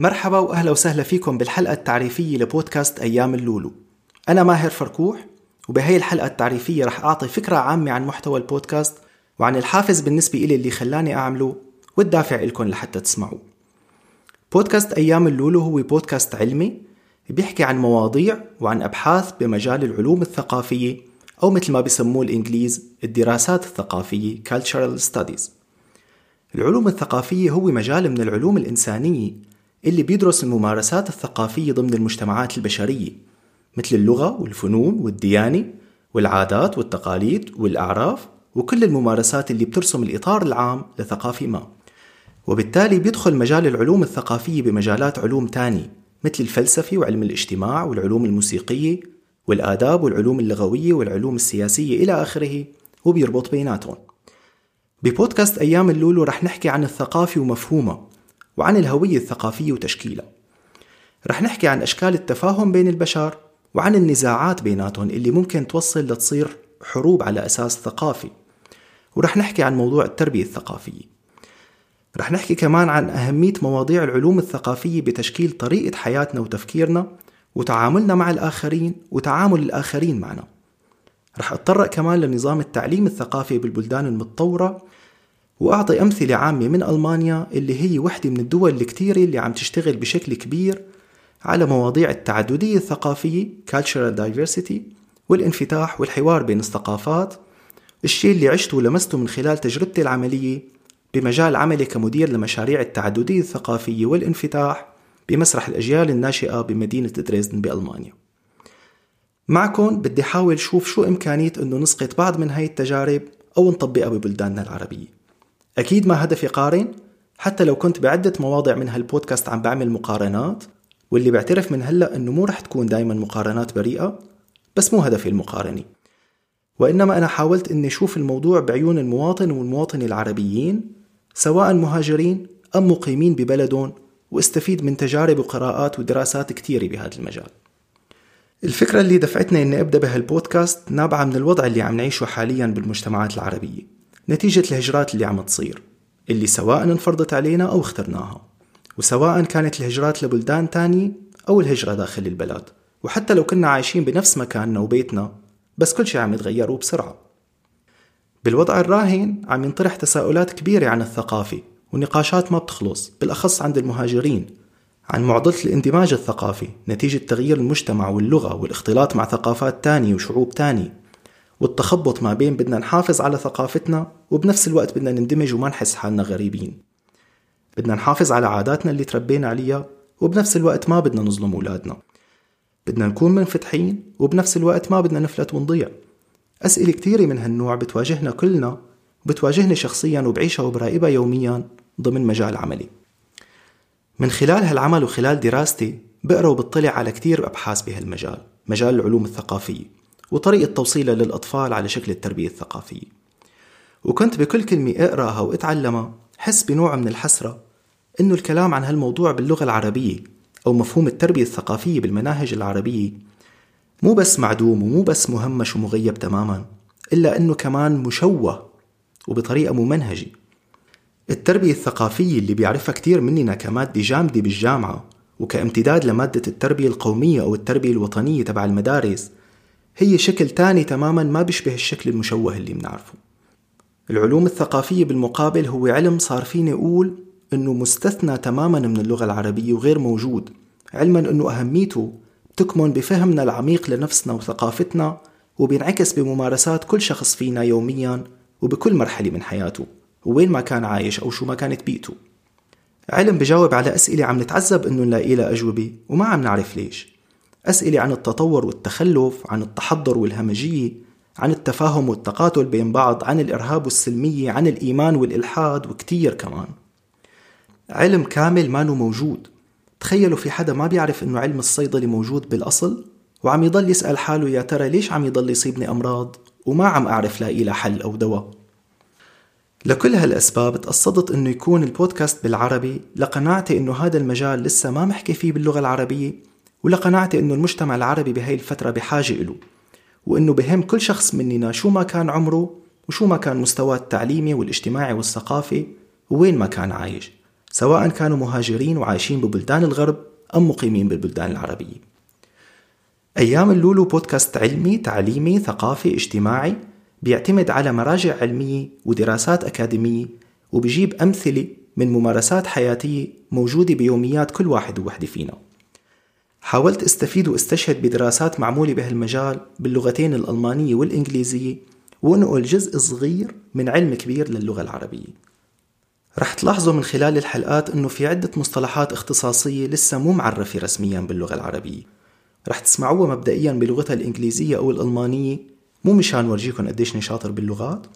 مرحبا وأهلا وسهلا فيكم بالحلقة التعريفية لبودكاست أيام اللولو. أنا ماهر فركوح وبهي الحلقة التعريفية رح أعطي فكرة عامة عن محتوى البودكاست وعن الحافز بالنسبة إلي اللي خلاني أعمله والدافع إلكم لحتى تسمعوه. بودكاست أيام اللولو هو بودكاست علمي بيحكي عن مواضيع وعن أبحاث بمجال العلوم الثقافية أو مثل ما بيسموه الإنجليز الدراسات الثقافية Cultural Studies العلوم الثقافية هو مجال من العلوم الإنسانية اللي بيدرس الممارسات الثقافية ضمن المجتمعات البشرية مثل اللغة والفنون والديانة والعادات والتقاليد والأعراف وكل الممارسات اللي بترسم الإطار العام لثقافة ما. وبالتالي بيدخل مجال العلوم الثقافية بمجالات علوم تانية مثل الفلسفة وعلم الاجتماع والعلوم الموسيقية والآداب والعلوم اللغوية والعلوم السياسية إلى آخره وبيربط بيناتهم. ببودكاست أيام اللولو رح نحكي عن الثقافة ومفهومها وعن الهوية الثقافية وتشكيلها رح نحكي عن أشكال التفاهم بين البشر وعن النزاعات بيناتهم اللي ممكن توصل لتصير حروب على أساس ثقافي. ورح نحكي عن موضوع التربية الثقافية. رح نحكي كمان عن أهمية مواضيع العلوم الثقافية بتشكيل طريقة حياتنا وتفكيرنا وتعاملنا مع الآخرين وتعامل الآخرين معنا. رح أتطرق كمان لنظام التعليم الثقافي بالبلدان المتطورة وأعطي أمثلة عامة من ألمانيا اللي هي وحدة من الدول الكتيرة اللي عم تشتغل بشكل كبير على مواضيع التعددية الثقافية Cultural Diversity والانفتاح والحوار بين الثقافات. الشيء اللي عشته ولمسته من خلال تجربتي العملية بمجال عملي كمدير لمشاريع التعددية الثقافية والانفتاح بمسرح الأجيال الناشئة بمدينة دريزدن بألمانيا. معكم بدي حاول شوف شو إمكانية أنه نسقط بعض من هاي التجارب أو نطبقها ببلداننا العربية. أكيد ما هدفي قارن حتى لو كنت بعدة مواضع من هالبودكاست عم بعمل مقارنات واللي بعترف من هلأ أنه مو رح تكون دايما مقارنات بريئة بس مو هدفي المقارنة. وإنما أنا حاولت أني أشوف الموضوع بعيون المواطن والمواطنة العربيين سواء مهاجرين أم مقيمين ببلدهم واستفيد من تجارب وقراءات ودراسات كتيرة بهذا المجال. الفكرة اللي دفعتني أني أبدأ بهالبودكاست نابعة من الوضع اللي عم نعيشه حاليا بالمجتمعات العربية. نتيجة الهجرات اللي عم تصير اللي سواء انفرضت علينا أو اخترناها وسواء كانت الهجرات لبلدان تانية أو الهجرة داخل البلد. وحتى لو كنا عايشين بنفس مكاننا وبيتنا بس كل شيء عم يتغير وبسرعة. بالوضع الراهن عم ينطرح تساؤلات كبيرة عن الثقافة ونقاشات ما بتخلص بالأخص عند المهاجرين عن معضلة الاندماج الثقافي نتيجة تغيير المجتمع واللغة والاختلاط مع ثقافات تانية وشعوب تانية. والتخبط ما بين بدنا نحافظ على ثقافتنا وبنفس الوقت بدنا نندمج وما نحس حالنا غريبين. بدنا نحافظ على عاداتنا اللي تربينا عليها وبنفس الوقت ما بدنا نظلم أولادنا. بدنا نكون منفتحين وبنفس الوقت ما بدنا نفلت ونضيع. أسئلة كثيرة من هالنوع بتواجهنا كلنا وبتواجهني شخصيا وبعيشها وبراقبها يوميا ضمن مجال عملي. من خلال هالعمل وخلال دراستي بقرأ وبطلع على كتير أبحاث بهالمجال مجال العلوم الثقافية. وطريقة توصيلها للأطفال على شكل التربية الثقافية. وكنت بكل كلمة أقرأها وأتعلمها حس بنوع من الحسرة إنه الكلام عن هالموضوع باللغة العربية أو مفهوم التربية الثقافية بالمناهج العربية مو بس معدوم ومو بس مهمش ومغيب تماما إلا أنه كمان مشوه وبطريقة ممنهجة التربية الثقافية اللي بيعرفها كتير مننا كمادة جامدة بالجامعة وكامتداد لمادة التربية القومية أو التربية الوطنية تبع المدارس هي شكل تاني تماما ما بيشبه الشكل المشوه اللي بنعرفه. العلوم الثقافية بالمقابل هو علم صار فيني أقول أنه مستثنى تماما من اللغة العربية وغير موجود علما أنه أهميته تكمن بفهمنا العميق لنفسنا وثقافتنا وبينعكس بممارسات كل شخص فينا يوميا وبكل مرحلة من حياته وين ما كان عايش أو شو ما كانت بيئته. علم بجاوب على أسئلة عم نتعذب إنه نلاقي لها أجوبة وما عم نعرف ليش. أسئلة عن التطور والتخلف عن التحضر والهمجية عن التفاهم والتقاتل بين بعض عن الإرهاب والسلمية عن الإيمان والإلحاد وكتير كمان. علم كامل ما موجود. تخيلوا في حدا ما بيعرف إنه علم الصيدلة موجود بالأصل؟ وعم يضل يسأل حاله يا ترى ليش عم يضل يصيبني أمراض؟ وما عم أعرف لاقي لها حل أو دواء. لكل هالأسباب تقصدت إنه يكون البودكاست بالعربي لقناعتي إنه هذا المجال لسه ما محكي فيه باللغة العربية. ولقناعتي إنه المجتمع العربي بهاي الفترة بحاجة إله وإنه بهم كل شخص مننا شو ما كان عمره وشو ما كان مستواه التعليمي والاجتماعي والثقافي ووين ما كان عايش سواء كانوا مهاجرين وعايشين ببلدان الغرب أم مقيمين بالبلدان العربية. أيام اللولو بودكاست علمي تعليمي ثقافي اجتماعي بيعتمد على مراجع علمية ودراسات أكاديمية وبيجيب أمثلة من ممارسات حياتية موجودة بيوميات كل واحد ووحدة فينا. حاولت استفيد واستشهد بدراسات معمولة بهالمجال باللغتين الألمانية والإنجليزية وانقل جزء صغير من علم كبير للغة العربية. رح تلاحظوا من خلال الحلقات إنه في عدة مصطلحات اختصاصية لسه مو معرفة رسميا باللغة العربية. رح تسمعوها مبدئيا بلغتها الإنجليزية أو الألمانية مو مشان ورجيكم قديش شاطر باللغات.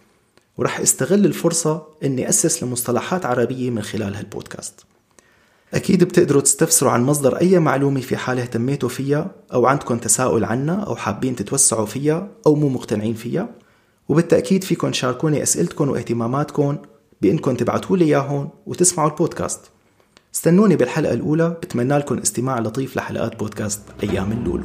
ورح استغل الفرصة إني أسس لمصطلحات عربية من خلال هالبودكاست. أكيد بتقدروا تستفسروا عن مصدر أي معلومة في حال اهتميتوا فيها أو عندكم تساؤل عنها أو حابين تتوسعوا فيها أو مو مقتنعين فيها. وبالتأكيد فيكم تشاركوني أسئلتكم واهتماماتكم بإنكم تبعتوا لي إياهم وتسمعوا البودكاست. استنوني بالحلقة الأولى بتمنى لكم استماع لطيف لحلقات بودكاست أيام اللولو.